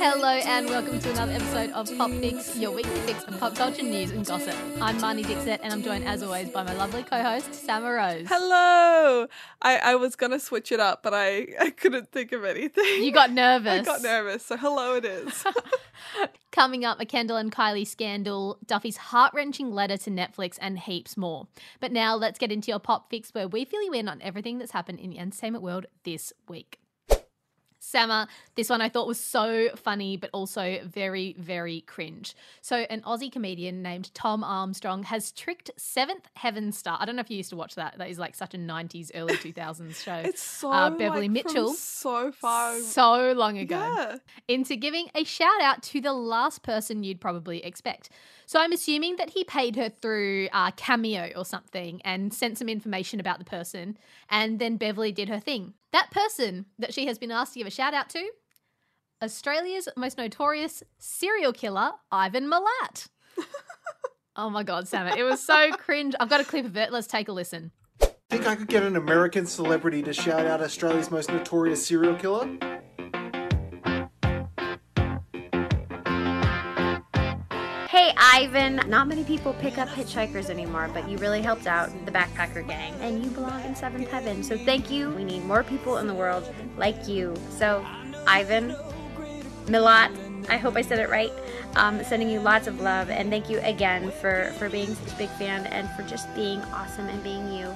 Hello and welcome to another episode of Pop Fix, your weekly fix of pop culture news and gossip. I'm Marnie Dixit and I'm joined as always by my lovely co-host, Sama Rose. Hello. I, I was gonna switch it up, but I, I couldn't think of anything. You got nervous. I got nervous, so hello it is. Coming up, a Kendall and Kylie scandal, Duffy's heart-wrenching letter to Netflix, and heaps more. But now let's get into your pop fix where we fill you in on everything that's happened in the entertainment world this week. Sama, this one I thought was so funny, but also very, very cringe. So, an Aussie comedian named Tom Armstrong has tricked Seventh Heaven star. I don't know if you used to watch that. That is like such a 90s, early 2000s show. It's so Uh, Beverly like, Mitchell. so far. so long ago yeah. into giving a shout out to the last person you'd probably expect. So I'm assuming that he paid her through uh, Cameo or something and sent some information about the person, and then Beverly did her thing. That person that she has been asked to give a shout out to, Australia's most notorious serial killer, Ivan Milat. oh my God, Sam, it was so cringe. I've got a clip of it. Let's take a listen. Think I could get an American celebrity to shout out Australia's most notorious serial killer? Ivan. Not many people pick up hitchhikers anymore, but you really helped out the backpacker gang. And you belong in seventh heaven. So thank you. We need more people in the world like you. So, Ivan, Milat, I hope I said it right. Um, sending you lots of love. And thank you again for, for being such a big fan and for just being awesome and being you.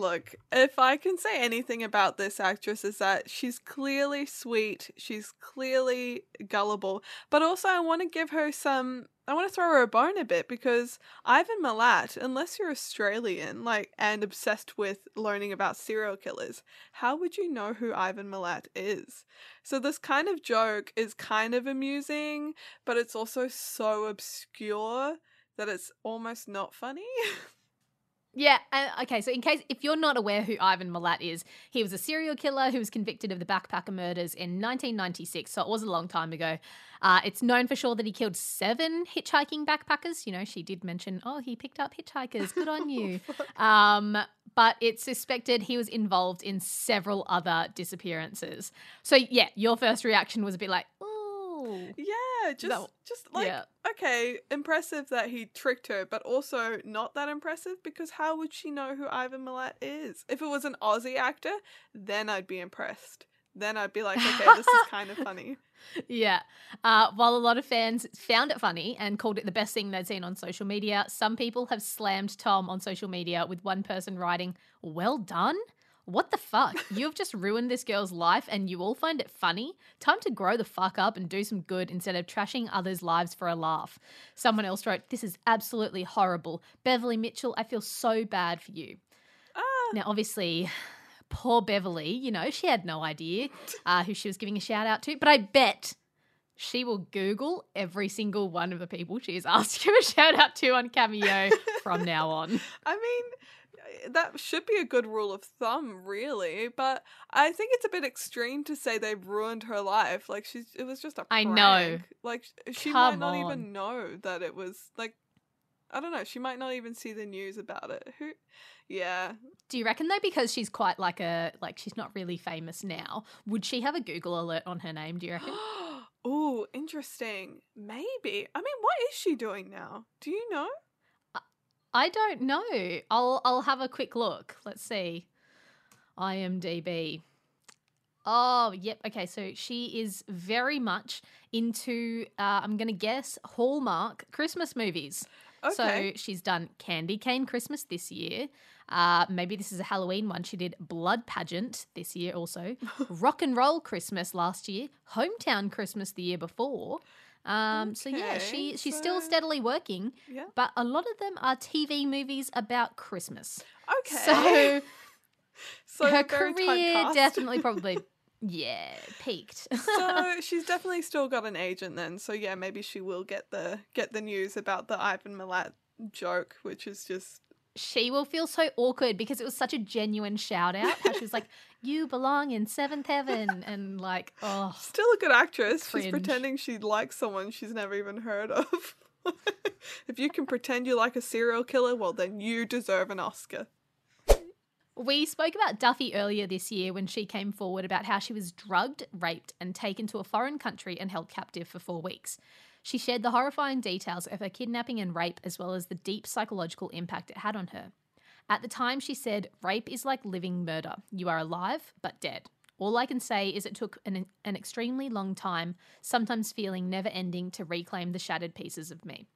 Look, if I can say anything about this actress is that she's clearly sweet, she's clearly gullible, but also I want to give her some I want to throw her a bone a bit because Ivan Milat, unless you're Australian, like and obsessed with learning about serial killers, how would you know who Ivan Milat is? So this kind of joke is kind of amusing, but it's also so obscure that it's almost not funny. Yeah. Uh, okay. So, in case if you're not aware who Ivan Milat is, he was a serial killer who was convicted of the backpacker murders in 1996. So it was a long time ago. Uh, it's known for sure that he killed seven hitchhiking backpackers. You know, she did mention, oh, he picked up hitchhikers. Good on you. um, but it's suspected he was involved in several other disappearances. So yeah, your first reaction was a bit like, oh. Yeah, just No. just like Yeah. okay, impressive that he tricked her, but also not that impressive because how would she know who Ivan Milat is? If it was an Aussie actor, then I'd be impressed. Then I'd be like, okay, this is kind of funny. Yeah. Uh, while a lot of fans found it funny and called it the best thing they'd seen on social media, some people have slammed Tom on social media with one person writing, Well done? What the fuck? You have just ruined this girl's life and you all find it funny? Time to grow the fuck up and do some good instead of trashing others' lives for a laugh. Someone else wrote, This is absolutely horrible. Beverly Mitchell, I feel so bad for you. Ah, Now, obviously, poor Beverly, you know, she had no idea uh, who she was giving a shout out to, but I bet she will Google every single one of the people she has asked to give a shout out to on Cameo from now on. I mean, that should be a good rule of thumb, really. But I think it's a bit extreme to say they've ruined her life. Like she's, it was just a. Prank. I know. Like uh, she Come might not on. even know that it was like. I don't know. She might not even see the news about it. Who? Yeah. Do you reckon though, because she's quite like a like she's not really famous now, would she have a Google alert on her name? Do you reckon? oh, interesting. Maybe. I mean, what is she doing now? Do you know? I don't know. I'll I'll have a quick look. Let's see. IMDb. Oh, yep. Okay, so she is very much into uh, I'm going to guess Hallmark Christmas movies. Okay. So she's done Candy Cane Christmas this year. Uh, maybe this is a Halloween one. She did Blood Pageant this year also. Rock and Roll Christmas last year. Hometown Christmas the year before. Um, So yeah, she she's still steadily working, yeah. but a lot of them are TV movies about Christmas. Okay. So, So her career definitely probably yeah peaked. so she's definitely still got an agent then. So yeah, maybe she will get the get the news about the Ivan Milat joke, which is just she will feel so awkward because it was such a genuine shout out. How she was like, "You belong in seventh heaven," and like, oh, still a good actress. Cringe. She's pretending she likes someone she's never even heard of. if you can pretend you like a serial killer, well then you deserve an Oscar. We spoke about Duffy earlier this year when she came forward about how she was drugged, raped, and taken to a foreign country and held captive for four weeks. She shared the horrifying details of her kidnapping and rape, as well as the deep psychological impact it had on her. At the time, she said, Rape is like living murder. You are alive, but dead. All I can say is it took an, an extremely long time, sometimes feeling never ending, to reclaim the shattered pieces of me.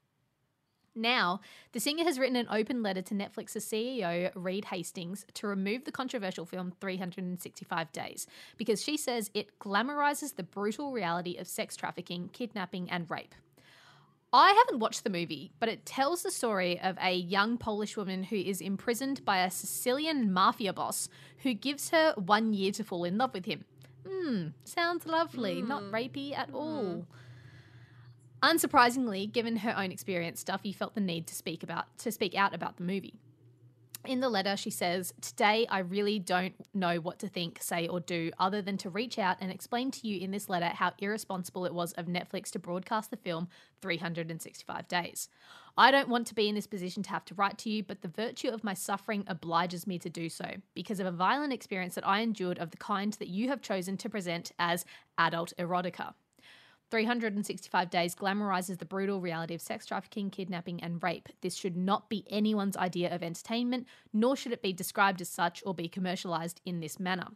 Now, the singer has written an open letter to Netflix's CEO, Reed Hastings, to remove the controversial film 365 Days because she says it glamorizes the brutal reality of sex trafficking, kidnapping, and rape. I haven't watched the movie, but it tells the story of a young Polish woman who is imprisoned by a Sicilian mafia boss who gives her one year to fall in love with him. Hmm, sounds lovely, not rapey at all. Unsurprisingly, given her own experience, Duffy felt the need to speak about to speak out about the movie. In the letter, she says, Today, I really don't know what to think, say, or do other than to reach out and explain to you in this letter how irresponsible it was of Netflix to broadcast the film 365 Days. I don't want to be in this position to have to write to you, but the virtue of my suffering obliges me to do so because of a violent experience that I endured of the kind that you have chosen to present as adult erotica. 365 Days glamorizes the brutal reality of sex trafficking, kidnapping, and rape. This should not be anyone's idea of entertainment, nor should it be described as such or be commercialized in this manner.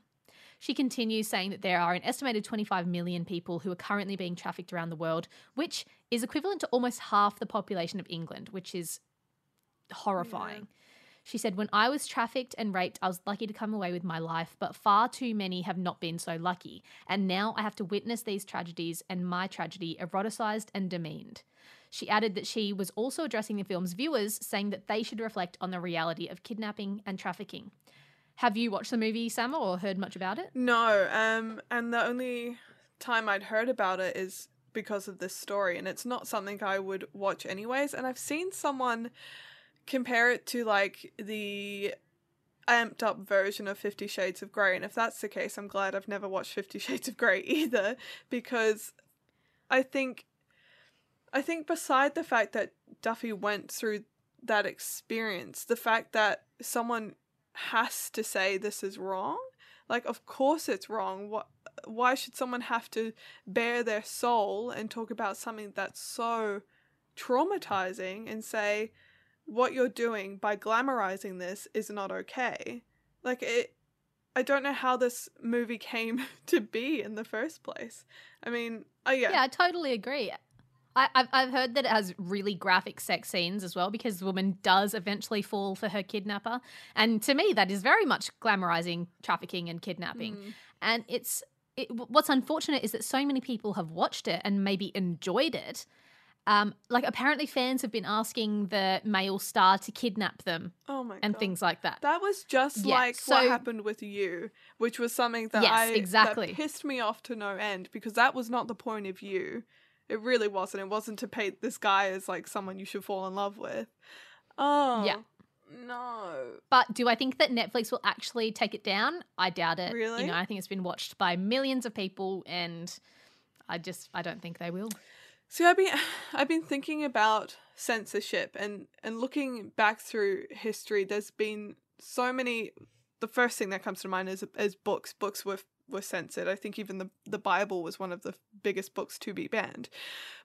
She continues saying that there are an estimated 25 million people who are currently being trafficked around the world, which is equivalent to almost half the population of England, which is horrifying. She said, When I was trafficked and raped, I was lucky to come away with my life, but far too many have not been so lucky. And now I have to witness these tragedies and my tragedy eroticized and demeaned. She added that she was also addressing the film's viewers, saying that they should reflect on the reality of kidnapping and trafficking. Have you watched the movie, Sam, or heard much about it? No, um, and the only time I'd heard about it is because of this story, and it's not something I would watch anyways. And I've seen someone compare it to like the amped up version of Fifty Shades of Grey, and if that's the case, I'm glad I've never watched Fifty Shades of Grey either, because I think, I think beside the fact that Duffy went through that experience, the fact that someone has to say this is wrong, like of course it's wrong. What? Why should someone have to bare their soul and talk about something that's so traumatizing and say what you're doing by glamorizing this is not okay. Like it I don't know how this movie came to be in the first place. I mean, oh yeah. Yeah, I totally agree. I, I've, I've heard that it has really graphic sex scenes as well because the woman does eventually fall for her kidnapper. And to me, that is very much glamorizing trafficking and kidnapping. Mm. And it's it, what's unfortunate is that so many people have watched it and maybe enjoyed it. Um, like apparently, fans have been asking the male star to kidnap them Oh my and god. things like that. That was just Yeah, like what happened with you, which was something that Yes, I exactly. that pissed me off to no end because that was not the point of you. It really wasn't. It wasn't to paint this guy as like someone you should fall in love with. Oh Yeah. No. But do I think that Netflix will actually take it down? I doubt it. Really? You know, I think it's been watched by millions of people, and I just I don't think they will. See, I've been I've been thinking about censorship and and looking back through history. There's been so many. The first thing that comes to mind is is books. Books were were censored. I think even the the Bible was one of the biggest books to be banned.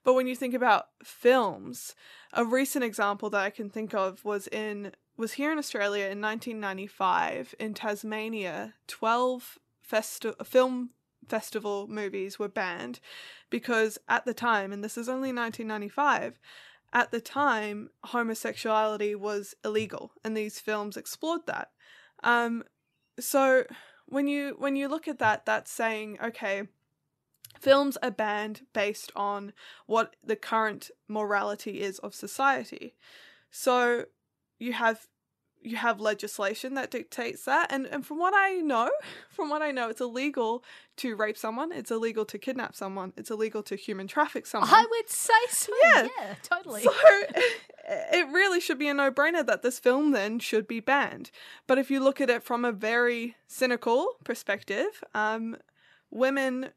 But when you think about films, a recent example that I can think of was in was here in Australia in 1995 in Tasmania. Twelve festi- film festival movies were banned because at the time, and this is only 1995, at the time, homosexuality was illegal, and these films explored that. Um, so when you when you look at that, that's saying okay, films are banned based on what the current morality is of society. So you have you have legislation that dictates that and, and from what I know, from what I know, it's illegal to rape someone, it's illegal to kidnap someone, it's illegal to human traffic someone. I would say so. Yeah. Yeah, totally. So it really should be a no brainer that this film then should be banned. But if you look at it from a very cynical perspective, um, women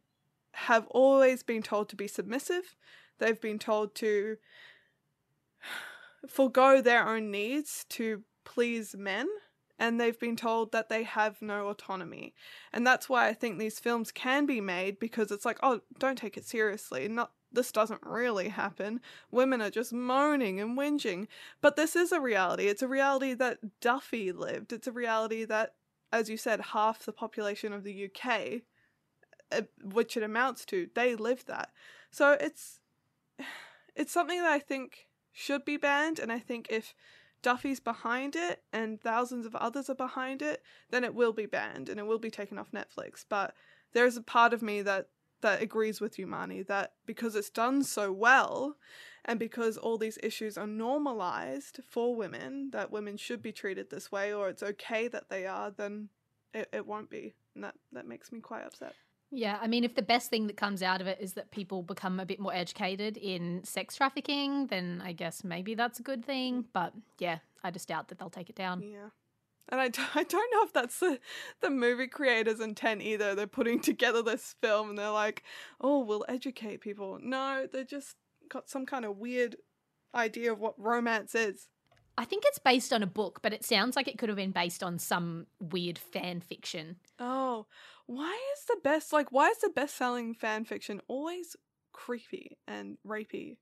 have always been told to be submissive. They've been told to forego their own needs to please men. and they've been told that they have no autonomy. And that's why I think these films can be made because it's like, oh, don't take it seriously. Not this doesn't really happen. Women are just moaning and whinging. But this is a reality. It's a reality that Duffy lived. It's a reality that, as you said, half the population of the UK, uh, which it amounts to, they live that. So it's it's something that I think should be banned, and I think if Duffy's behind it and thousands of others are behind it, then it will be banned and it will be taken off Netflix. But there's a part of me that that agrees with you, Marnie, that because it's done so well and because all these issues are normalized for women, that women should be treated this way or it's okay that they are, then it, it won't be. And that, that makes me quite upset. Yeah, I mean, if the best thing that comes out of it is that people become a bit more educated in sex trafficking, then I guess maybe that's a good thing. But yeah, I just doubt that they'll take it down. Yeah. And I, I don't know if that's the, the movie creator's intent either. They're putting together this film and they're like, oh, we'll educate people. No, they just got some kind of weird idea of what romance is. I think it's based on a book, but it sounds like it could have been based on some weird fan fiction. Oh, why is the best like why is the best selling fan fiction always creepy and rapey?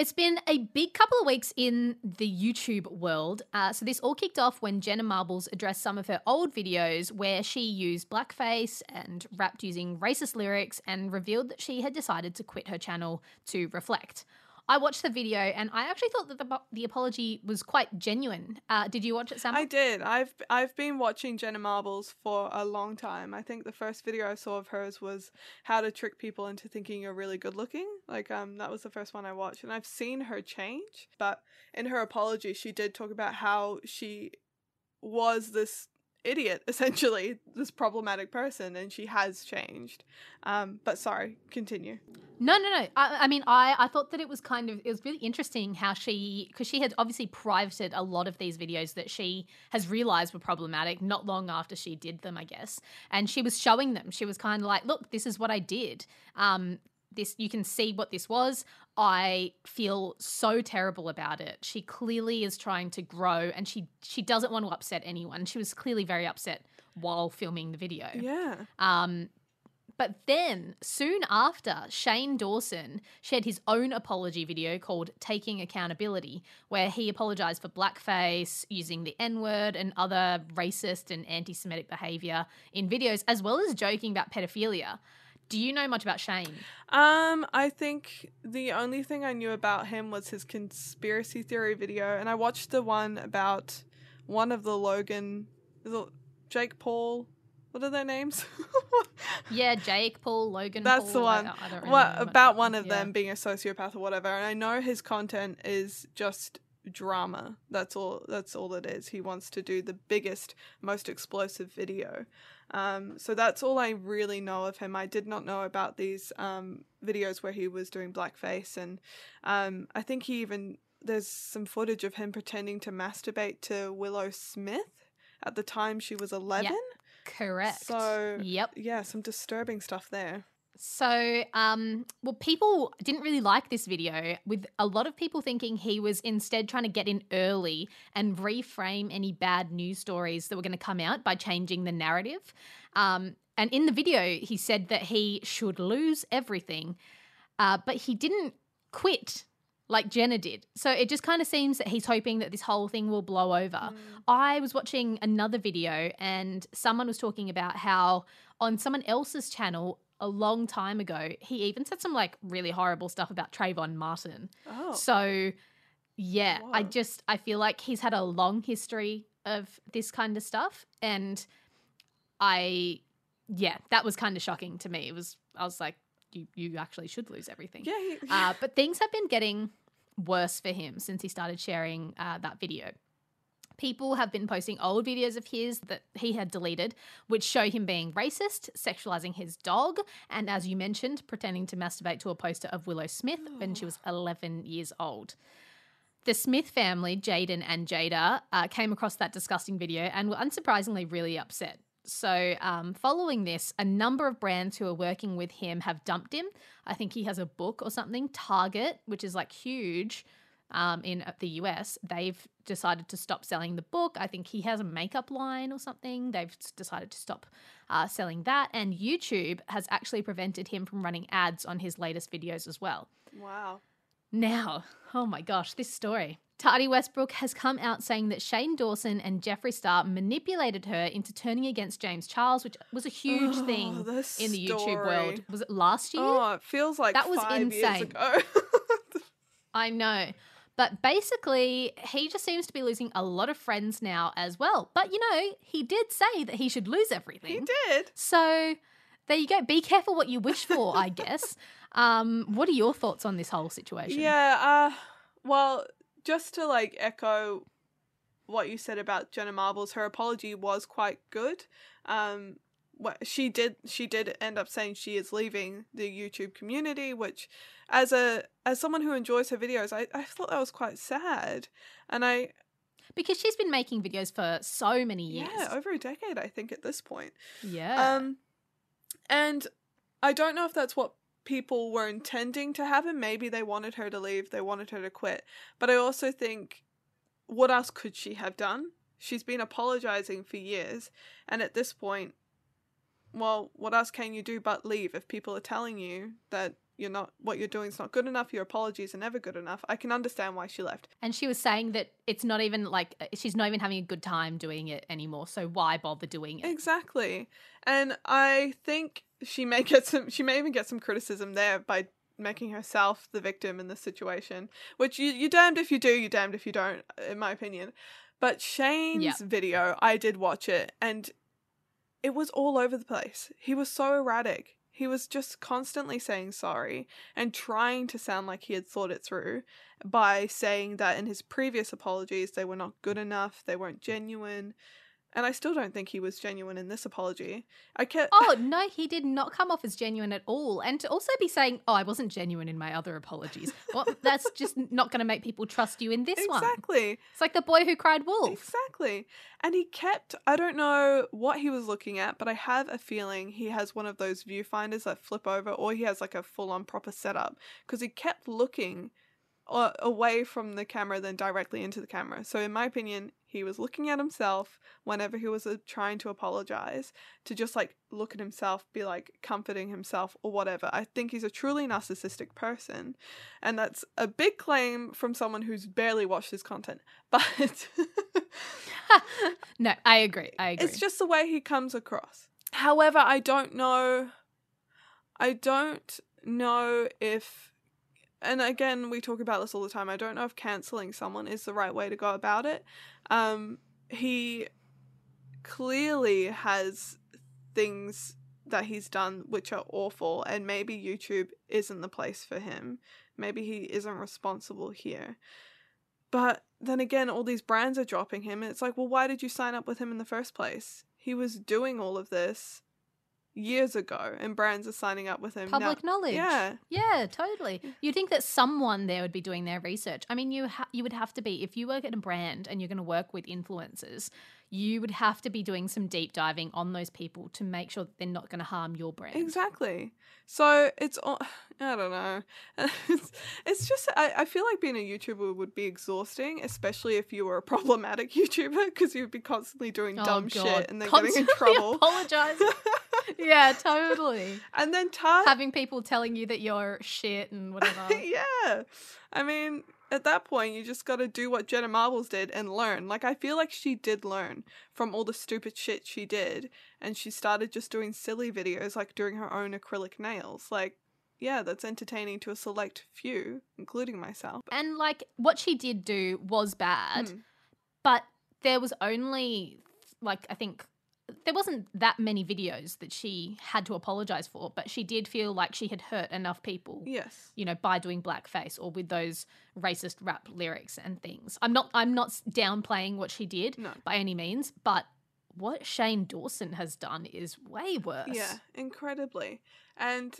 It's been a big couple of weeks in the YouTube world. Uh, so, this all kicked off when Jenna Marbles addressed some of her old videos where she used blackface and rapped using racist lyrics and revealed that she had decided to quit her channel to reflect. I watched the video and I actually thought that the, the apology was quite genuine. Uh, did you watch it, Sam? I did. I've I've been watching Jenna Marbles for a long time. I think the first video I saw of hers was how to trick people into thinking you're really good looking. Like um that was the first one I watched and I've seen her change. But in her apology she did talk about how she was this idiot essentially this problematic person and she has changed. Um but sorry continue. No no no. I, I mean i i thought that it was kind of it was really interesting how she because she had obviously privated a lot of these videos that she has realized were problematic not long after she did them i guess. And she was showing them. She was kind of like look this is what i did. Um this you can see what this was i feel so terrible about it. She clearly is trying to grow and she she doesn't want to upset anyone. She was clearly very upset while filming the video. Yeah. Um but then soon after shane dawson shared his own apology video called taking accountability where he apologized for blackface using the n-word and other racist and anti-semitic behavior in videos as well as joking about pedophilia do you know much about Shane? Um, I think the only thing I knew about him was his conspiracy theory video, and I watched the one about one of the Logan, is it Jake Paul. What are their names? yeah, Jake Paul, Logan. That's Paul, the one. I, I what about one of Yeah. them being a sociopath or whatever? And I know his content is just drama. That's all. That's all it is. He wants to do the biggest, most explosive video. Um, so that's all I really know of him. I did not know about these um, videos where he was doing blackface, and um, I think he even there's some footage of him pretending to masturbate to Willow Smith at the time she was eleven. Correct. So yep. yeah, some disturbing stuff there. So, um, well, people didn't really like this video, with a lot of people thinking he was instead trying to get in early and reframe any bad news stories that were going to come out by changing the narrative. Um, and in the video, he said that he should lose everything, uh, but he didn't quit like Jenna did. So it just kind of seems that he's hoping that this whole thing will blow over. I was watching another video and someone was talking about how on someone else's channel a long time ago, he even said some like really horrible stuff about Trayvon Martin. Oh, So yeah, I just I feel like he's had a long history of this kind of stuff and I yeah, that was kind of shocking to me. It was I was like you you actually should lose everything. yeah. He, Uh, but things have been getting worse for him since he started sharing uh, that video. People have been posting old videos of his that he had deleted, which show him being racist, sexualizing his dog, and as you mentioned, pretending to masturbate to a poster of Willow Smith when she was 11 years old. The Smith family, Jaden and Jada, uh, came across that disgusting video and were unsurprisingly really upset. So, um, following this, a number of brands who are working with him have dumped him. I think he has a book or something. Target, which is like huge, um, in the US, they've decided to stop selling the book. I think he has a makeup line or something. They've decided to stop uh, selling that. And YouTube has actually prevented him from running ads on his latest videos as well. Wow. Now, oh my gosh, this story. Tati Westbrook has come out saying that Shane Dawson and Jeffree Star manipulated her into turning against James Charles, which was a huge Oh, thing in the YouTube world. Was it last year? Oh, it feels like That was insane. ago. I know. But basically, he just seems to be losing a lot of friends now as well. But you know, he did say that he should lose everything. he did. So there you go. Be careful what you wish for, I guess. Um, what are your thoughts on this whole situation? Yeah, uh well, just to like echo what you said about Jenna Marbles, her apology was quite good. Um what she did she did end up saying she is leaving the YouTube community, which as a as someone who enjoys her videos, I, I thought that was quite sad. And I Because she's been making videos for so many years. yeah, over a decade I think at this point. Yeah. Um, and I don't know if that's what people were intending to happen. Maybe they wanted her to leave, they wanted her to quit. But I also think, what else could she have done? She's been apologizing for years, and at this point, well, what else can you do but leave if people are telling you that you're not what you're doing is not good enough, your apologies are never good enough. I can understand why she left. and she was saying that it's not even like uh, she's not even having a good time doing it anymore. So why bother doing it? Exactly. And I think she may get some she may even get some criticism there by making herself the victim in this situation. Which you you're damned if you do, you're damned if you don't, in my opinion. But Shane's Yeah. video, I did watch it and it was all over the place. He was so erratic. He was just constantly saying sorry and trying to sound like he had thought it through by saying that in his previous apologies they were not good enough, they weren't genuine. And I still don't think he was genuine in this apology. I kept Oh no, he did not come off as genuine at all. And to also be saying, "Oh, I wasn't genuine in my other apologies," well, that's just not going to make people trust you in this one. exactly. It's like the boy who cried wolf. Exactly. And he kept, I don't know what he was looking at, but I have a feeling he has one of those viewfinders that flip over, or he has like a full on proper setup, because he kept looking uh, away from the camera, then directly into the camera. So, in my opinion, he was looking at himself whenever he was uh, trying to apologize, to just like look at himself, be like comforting himself, or whatever. I think he's a truly narcissistic person. And that's a big claim from someone who's barely watched his content. But. no, I agree. I agree. It's just the way he comes across. However, I don't know. I don't know if. And again, we talk about this all the time. I don't know if canceling someone is the right way to go about it. Um, he clearly has things that he's done which are awful, and maybe YouTube isn't the place for him. Maybe he isn't responsible here. But then again, all these brands are dropping him, and it's like, well, why did you sign up with him in the first place? He was doing all of this years ago, and brands are signing up with him. now- public knowledge. Yeah. yeah, totally. You'd think that someone there would be doing their research. I mean, you ha- you would have to be if you work at a brand and you're going to work with influencers. You would have to be doing some deep diving on those people to make sure that they're not going to harm your brand. Exactly. So it's all, I don't know. It's, it's just I, I feel like being a YouTuber would be exhausting, especially if you were a problematic YouTuber because you'd be constantly doing Oh, dumb God. shit and then getting in trouble. apologizing. yeah, totally. and then Tart Having people telling you that you're shit and whatever. yeah. I mean, at that point, you just got to do what Jenna Marbles did and learn. Like, I feel like she did learn from all the stupid shit she did, and she started just doing silly videos, like doing her own acrylic nails. Like, yeah, that's entertaining to a select few, including myself. And like what she did do was bad, Mm. but there was only like I think there wasn't that many videos that she had to apologize for, but she did feel like she had hurt enough people. Yes. You know, by doing blackface or with those racist rap lyrics and things. I'm not I'm not downplaying what she did No. by any means, but what Shane Dawson has done is way worse. Yeah, incredibly. And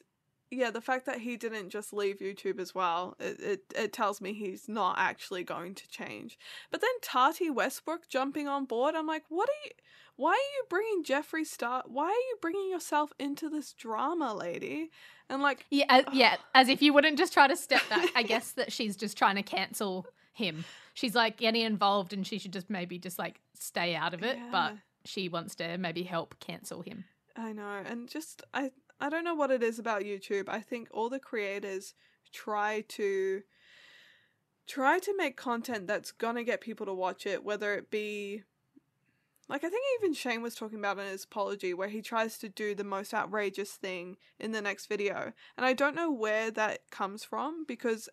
yeah, the fact that he didn't just leave YouTube as well, it, it, it tells me he's not actually going to change. But then Tati Westbrook jumping on board, I'm like, what are you, why are you bringing Jeffree Star, why are you bringing yourself into this drama, lady? And like, Yeah, as, yeah, as if you wouldn't just try to step back. I guess that she's just trying to cancel him. She's like getting involved and she should just maybe just like stay out of it, but she wants to maybe help cancel him. I know, and just I I don't know what it is about YouTube. I think all the creators try to try to make content that's gonna get people to watch it, whether it be like I think even Shane was talking about in his apology where he tries to do the most outrageous thing in the next video. And I don't know where that comes from because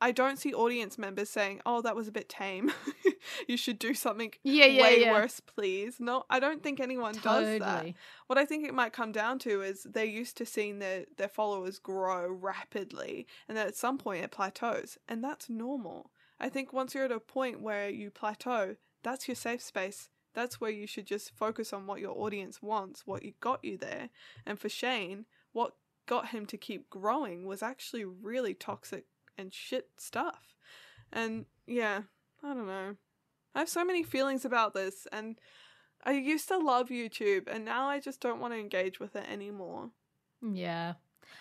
I don't see audience members saying, "Oh, that was a bit tame. you should do something Yeah, yeah, way yeah. worse, please." No, I don't think anyone does that. What I think it might come down to is they're used to seeing their, their followers grow rapidly and then at some point it plateaus. And that's normal. I think once you're at a point where you plateau, that's your safe space. That's where you should just focus on what your audience wants, what you got you there. And for Shane, what got him to keep growing was actually really toxic and shit stuff. And yeah, I don't know. I have so many feelings about this and I used to love YouTube and now I just don't want to engage with it anymore. Yeah.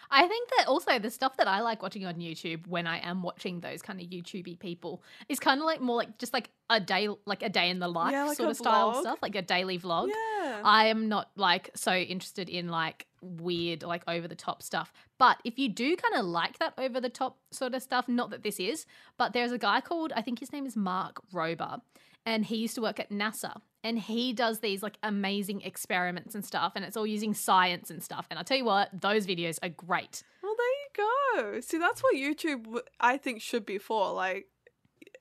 I think that also the stuff that I like watching on YouTube when I am watching those kind of YouTubey people is kind of like more like just like a day, like a day in the life Yeah, like sort of style vlog. stuff, like a daily vlog. Yeah. I am not like so interested in like weird, like over the top stuff. But if you do kind of like that over the top sort of stuff, not that this is, but there's a guy called, I think his name is Mark Rober, and he used to work at NASA. And he does these like amazing experiments and stuff, and it's all using science and stuff. And I tell you what, those videos are great. well, there you go. See, that's what YouTube i think should be for, like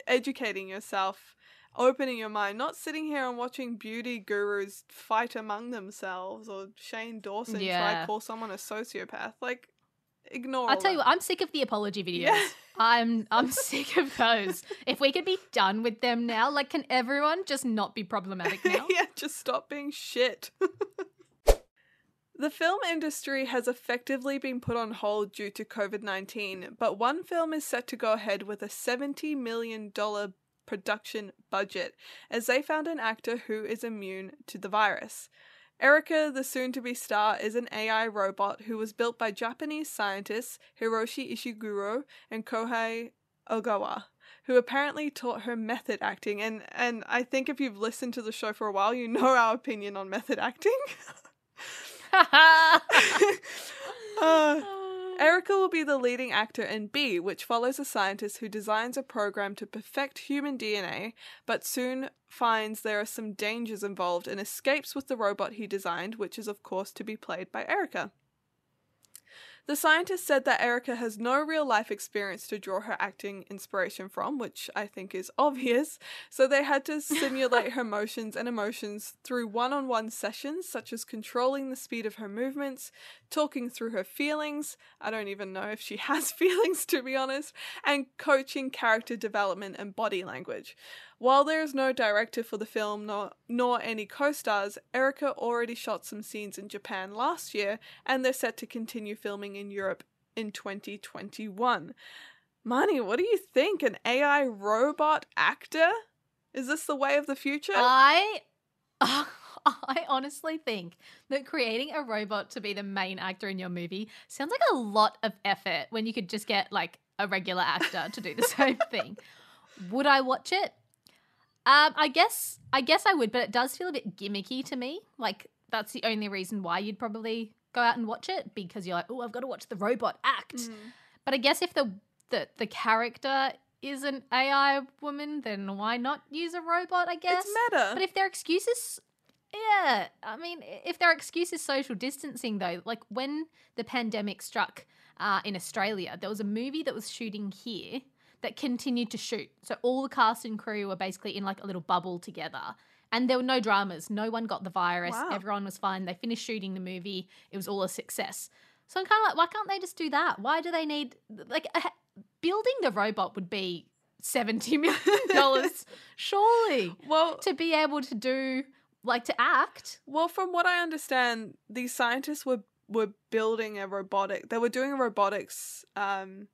educating yourself, opening your mind, not sitting here and watching beauty gurus fight among themselves or Shane Dawson try to call someone a sociopath. Like ignore I all tell you what, I'm sick of the apology videos. Yeah. I'm I'm sick of those. If we could be done with them now, like can everyone just not be problematic now? yeah, just stop being shit. the film industry has effectively been put on hold due to COVID 19, but one film is set to go ahead with a $70 million production budget as they found an actor who is immune to the virus. Erica, the soon to be star, is an AI robot who was built by Japanese scientists Hiroshi Ishiguro and Kohei Ogawa who apparently taught her method acting. And, and I think if you've listened to the show for a while, you know our opinion on method acting. uh, Erica will be the leading actor in B, which follows a scientist who designs a program to perfect human DNA, but soon finds there are some dangers involved and escapes with the robot he designed, which is, of course, to be played by Erica. The scientist said that Erica has no real life experience to draw her acting inspiration from, which I think is obvious, so they had to simulate her motions and emotions through one on one sessions, such as controlling the speed of her movements, talking through her feelings. I don't even know if she has feelings, to be honest, and coaching character development and body language. While there is no director for the film nor, nor any co stars, Erica already shot some scenes in Japan last year, and they're set to continue filming in Europe in 2021. Marnie, what do you think? An AI robot actor? Is this the way of the future? I I honestly think that creating a robot to be the main actor in your movie sounds like a lot of effort when you could just get like a regular actor to do the same thing. Would I watch it? Um, I guess I guess I would, but it does feel a bit gimmicky to me. Like that's the only reason why you'd probably go out and watch it because you're like, oh, I've got to watch the robot act. Mm. But I guess if the the the character is an AI woman, then why not use a robot? I guess It's meta. but if their excuses, yeah, I mean, if their excuse is social distancing, though, like when the pandemic struck uh, in Australia, there was a movie that was shooting here that continued to shoot. So all the cast and crew were basically in like a little bubble together. And there were no dramas. No one got the virus. Wow. Everyone was fine. They finished shooting the movie. It was all a success. So I'm kind of like, why can't they just do that? Why do they need like building the robot would be seventy million dollars, surely well, to be able to do like to act. Well, from what I understand, these scientists were were building a robotic. They were doing a robotics um,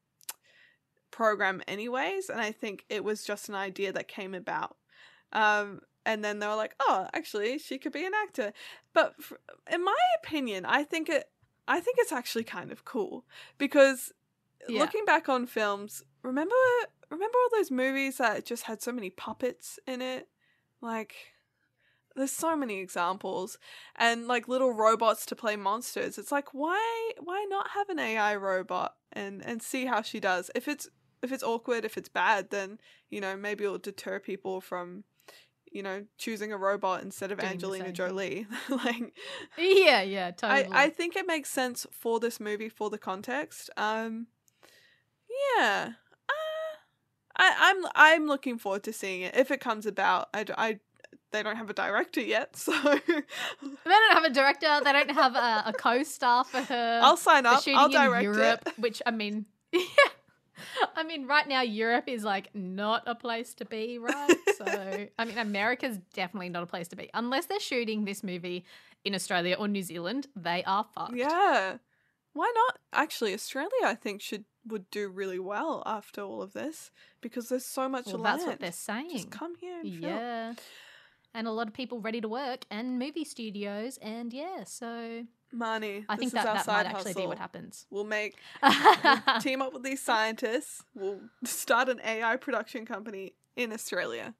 program anyways, and I think it was just an idea that came about. Um, and then they were like, "Oh, actually, she could be an actor." But f- in my opinion, I think it. I think it's actually kind of cool because Yeah. looking back on films, remember remember all those movies that just had so many puppets in it? Like there's so many examples and like little robots to play monsters. It's like why why not have an AI robot and and see how she does? If it's if it's awkward, if it's bad, then you know, maybe it'll deter people from you know, choosing a robot instead of Doing Angelina Jolie. like Yeah, yeah, totally. I, I think it makes sense for this movie for the context. Um, yeah, uh, I, I'm I'm looking forward to seeing it if it comes about. I, I they don't have a director yet, so they don't have a director. They don't have a, a co-star for her. I'll sign up. I'll direct Europe, it. which I mean, yeah. I mean, right now Europe is like not a place to be, right? so, I mean, America's definitely not a place to be unless they're shooting this movie in Australia or New Zealand. They are fucked. Yeah, why not? Actually, Australia, I think should would do really well after all of this because there's so much well, land. that's what they're saying. Just come here and film. And a lot of people ready to work and movie studios, and yeah, so Money. I think that our that side might actually be what happens. We'll make team up with these scientists. We'll start an AI production company in Australia.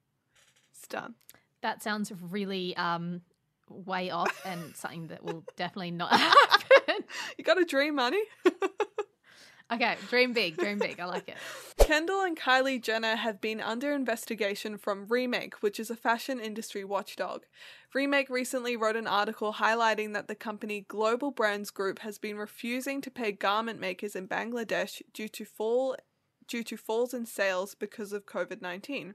It's done. That sounds really um way off and something that will definitely not happen. You got a dream, Marnie. okay, dream big, dream big. I like it. Kendall and Kylie Jenner have been under investigation from Remake, which is a fashion industry watchdog. Remake recently wrote an article highlighting that the company Global Brands Group has been refusing to pay garment makers in Bangladesh due to fall due to falls in sales because of COVID-19.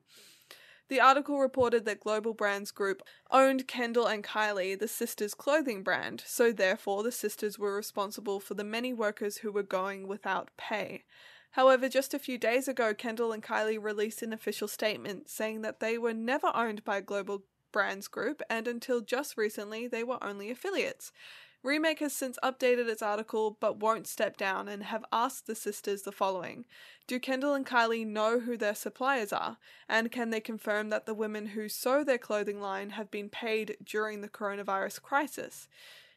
The article reported that Global Brands Group owned Kendall and Kylie, the sisters' clothing brand, so therefore the sisters were responsible for the many workers who were going without pay. However, just a few days ago, Kendall and Kylie released an official statement saying that they were never owned by Global Brands Group, and until just recently, they were only affiliates. Remake has since updated its article but won't step down and have asked the sisters the following Do Kendall and Kylie know who their suppliers are? And can they confirm that the women who sew their clothing line have been paid during the coronavirus crisis?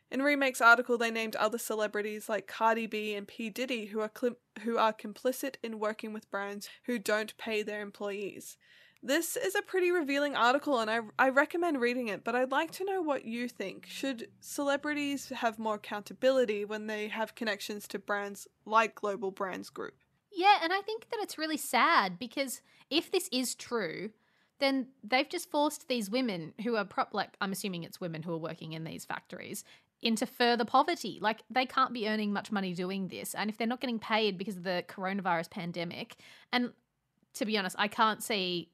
In Remake's article, they named other celebrities like Cardi B and P. Diddy who are, clim- who are complicit in working with brands who don't pay their employees. This is a pretty revealing article and I, I recommend reading it, but I'd like to know what you think. Should celebrities have more accountability when they have connections to brands like Global Brands Group? Yeah, and I think that it's really sad because if this is true, then they've just forced these women who are prop like I'm assuming it's women who are working in these factories into further poverty. Like they can't be earning much money doing this. And if they're not getting paid because of the coronavirus pandemic, and to be honest, I can't see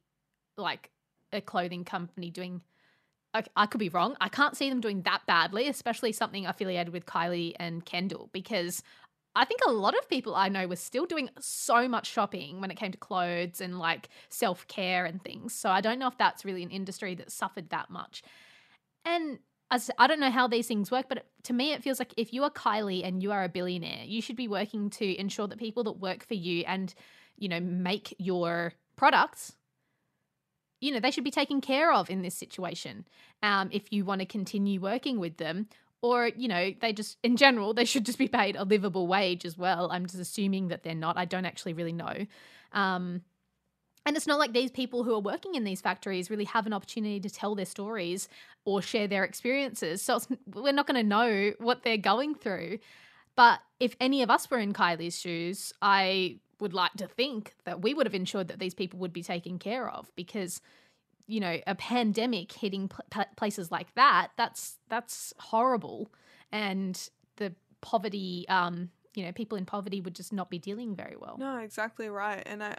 like a clothing company doing I, could be wrong. I can't see them doing that badly, especially something affiliated with Kylie and Kendall, because I think a lot of people I know were still doing so much shopping when it came to clothes and like self care and things. So I don't know if that's really an industry that suffered that much. And as I don't know how these things work, but to me, it feels like if you are Kylie and you are a billionaire, you should be working to ensure that people that work for you and, you know, make your products you know, they should be taken care of in this situation um, if you want to continue working with them. Or, you know, they just, in general, they should just be paid a livable wage as well. I'm just assuming that they're not. I don't actually really know. Um, and it's not like these people who are working in these factories really have an opportunity to tell their stories or share their experiences. So we're not going to know what they're going through. But if any of us were in Kylie's shoes, I would like to think that we would have ensured that these people would be taken care of because you know a pandemic hitting pl- places like that that's that's horrible and the poverty um you know people in poverty would just not be dealing very well No, exactly right. And I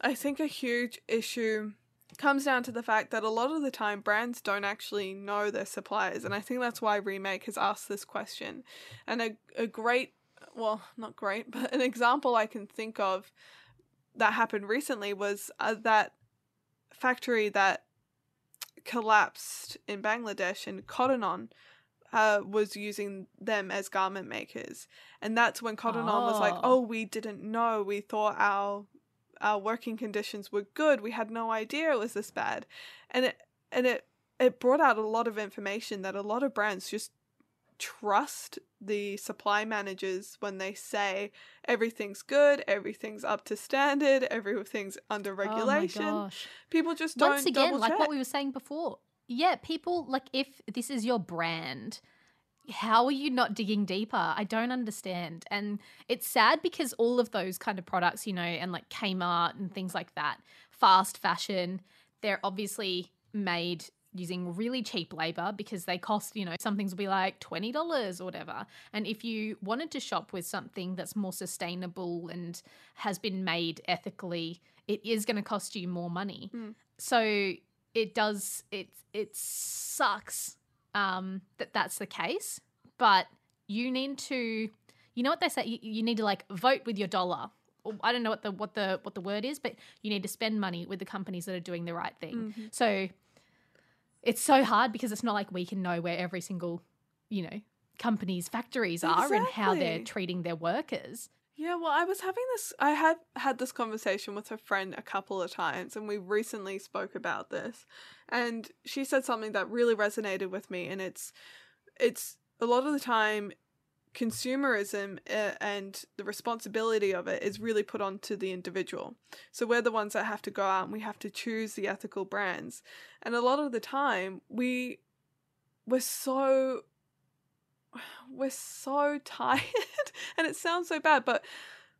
I think a huge issue comes down to the fact that a lot of the time brands don't actually know their suppliers and I think that's why Remake has asked this question. And a a great well, not great, but an example I can think of that happened recently was uh, that factory that collapsed in Bangladesh and Cotton On uh, was using them as garment makers. And that's when Cotton On was like, Oh. oh, we didn't know. We thought our our working conditions were good. We had no idea it was this bad. And it and it it brought out a lot of information that a lot of brands just trust the supply managers when they say everything's good, everything's up to standard, everything's under regulation. Oh my gosh. People just don't Once again, like what we were saying before, yeah, people like if this is your brand, how are you not digging deeper? I don't understand. And it's sad because all of those kind of products, you know, and like Kmart and things like that, fast fashion, they're obviously made using really cheap labor because they cost, you know, some things will be like $20 or whatever. And if you wanted to shop with something that's more sustainable and has been made ethically, it is going to cost you more money. Mm. So it does it it sucks um that that's the case, but you need to you know what they say you, you need to like vote with your dollar. I don't know what the what the what the word is, but you need to spend money with the companies that are doing the right thing. Mhm. So it's so hard because it's not like we can know where every single, you know, company's factories are and how they're treating their workers. Yeah, well, I was having this. I had had this conversation with a friend a couple of times, and we recently spoke about this. And she said something that really resonated with me, and it's, it's a lot of the time, consumerism uh, and the responsibility of it is really put onto the individual. So we're the ones that have to go out and we have to choose the ethical brands, and a lot of the time we, we're so we're so tired and it sounds so bad but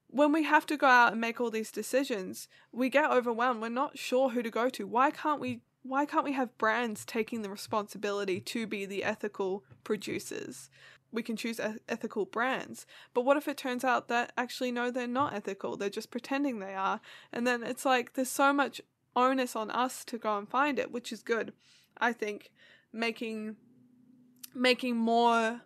when we have to go out and make all these decisions we get overwhelmed. We're not sure who to go to. Why can't we why can't we have brands taking the responsibility to be the ethical producers we can choose ethical brands but what if it turns out that actually no they're not ethical they're just pretending they are and then it's like there's so much onus on us to go and find it which is good i think making making more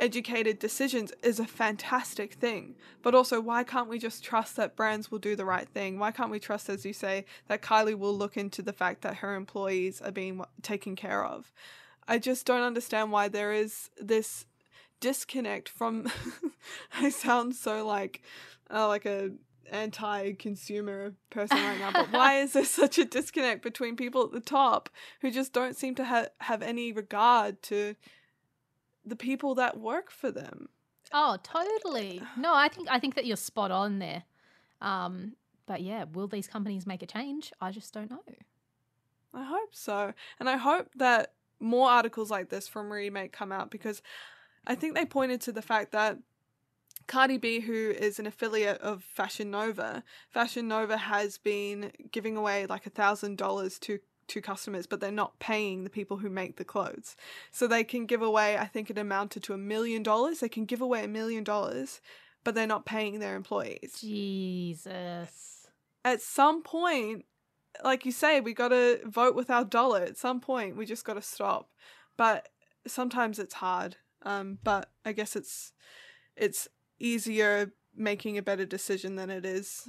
educated decisions is a fantastic thing. But also, why can't we just trust that brands will do the right thing? Why can't we trust, as you say, that Kylie will look into the fact that her employees are being taken care of? I just don't understand why there is this disconnect from. I sound so like, uh, like a anti-consumer person right now but why is there such a disconnect between people at the top who just don't seem to ha- have any regard to the people that work for them. Oh, totally. No, I think I think that you're spot on there. Um, but yeah, will these companies make a change? I just don't know. I hope so. And I hope that more articles like this from Remake come out because I think they pointed to the fact that Cardi B, who is an affiliate of Fashion Nova, Fashion Nova has been giving away like a thousand dollars to to customers, but they're not paying the people who make the clothes. So they can give away, I think it amounted to a million dollars. They can give away a million dollars, but they're not paying their employees. Jesus. At some point, like you say, we gotta vote with our dollar. At some point, we just gotta stop. But sometimes it's hard. Um, but I guess it's it's easier making a better decision than it is.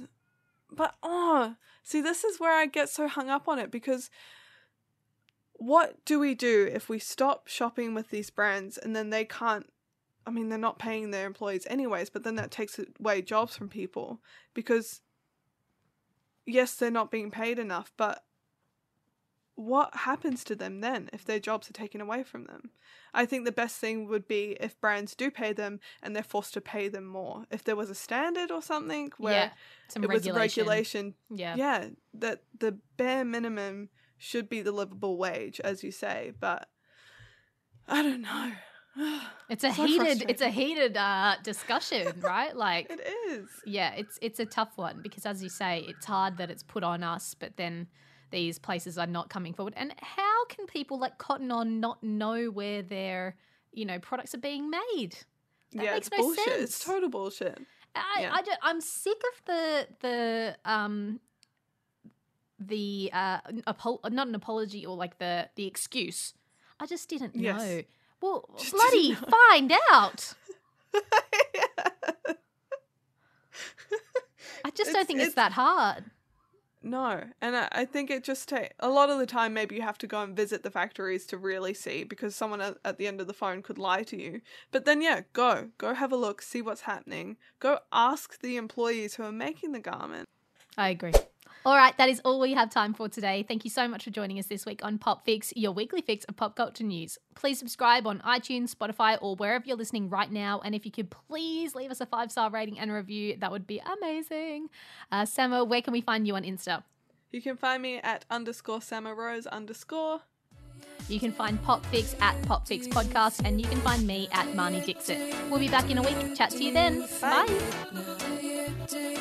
But oh, see, this is where I get so hung up on it because what do we do if we stop shopping with these brands and then they can't? I mean, they're not paying their employees anyways, but then that takes away jobs from people because yes, they're not being paid enough, but what happens to them then if their jobs are taken away from them? I think the best thing would be if brands do pay them and they're forced to pay them more. If there was a standard or something where yeah. Some it was regulation. regulation, Yeah. yeah, that the bare minimum should be the livable wage, as you say, but I don't know. It's a So heated it's a heated uh discussion, right? Like It is. yeah, it's it's a tough one because as you say, it's hard that it's put on us, but then these places are not coming forward. And how can people like Cotton On not know where their, you know, products are being made? That yeah, makes it's no bullshit. sense. It's total bullshit. I, Yeah. I don't, I'm sick of the the um the uh apo- not an apology or like the the excuse. I just didn't Yes. know. Well, Just bloody find out. I just It's- don't think it's, it's- that hard. No, and I, I think it just take a lot of the time. Maybe you have to go and visit the factories to really see because someone at, at the end of the phone could lie to you. But then, yeah, go go have a look, see what's happening. Go ask the employees who are making the garment. I agree. All right, that is all we have time for today. Thank you so much for joining us this week on Pop Fix, your weekly fix of pop culture news. Please subscribe on iTunes, Spotify, or wherever you're listening right now. And if you could please leave us a five star rating and review, that would be amazing. Uh, Sama, where can we find you on Insta? You can find me at underscore Samarose underscore. You can find Pop Fix at Pop Fix Podcast, and you can find me at Marnie Dixit. We'll be back in a week. Chat to you then. Bye. Bye.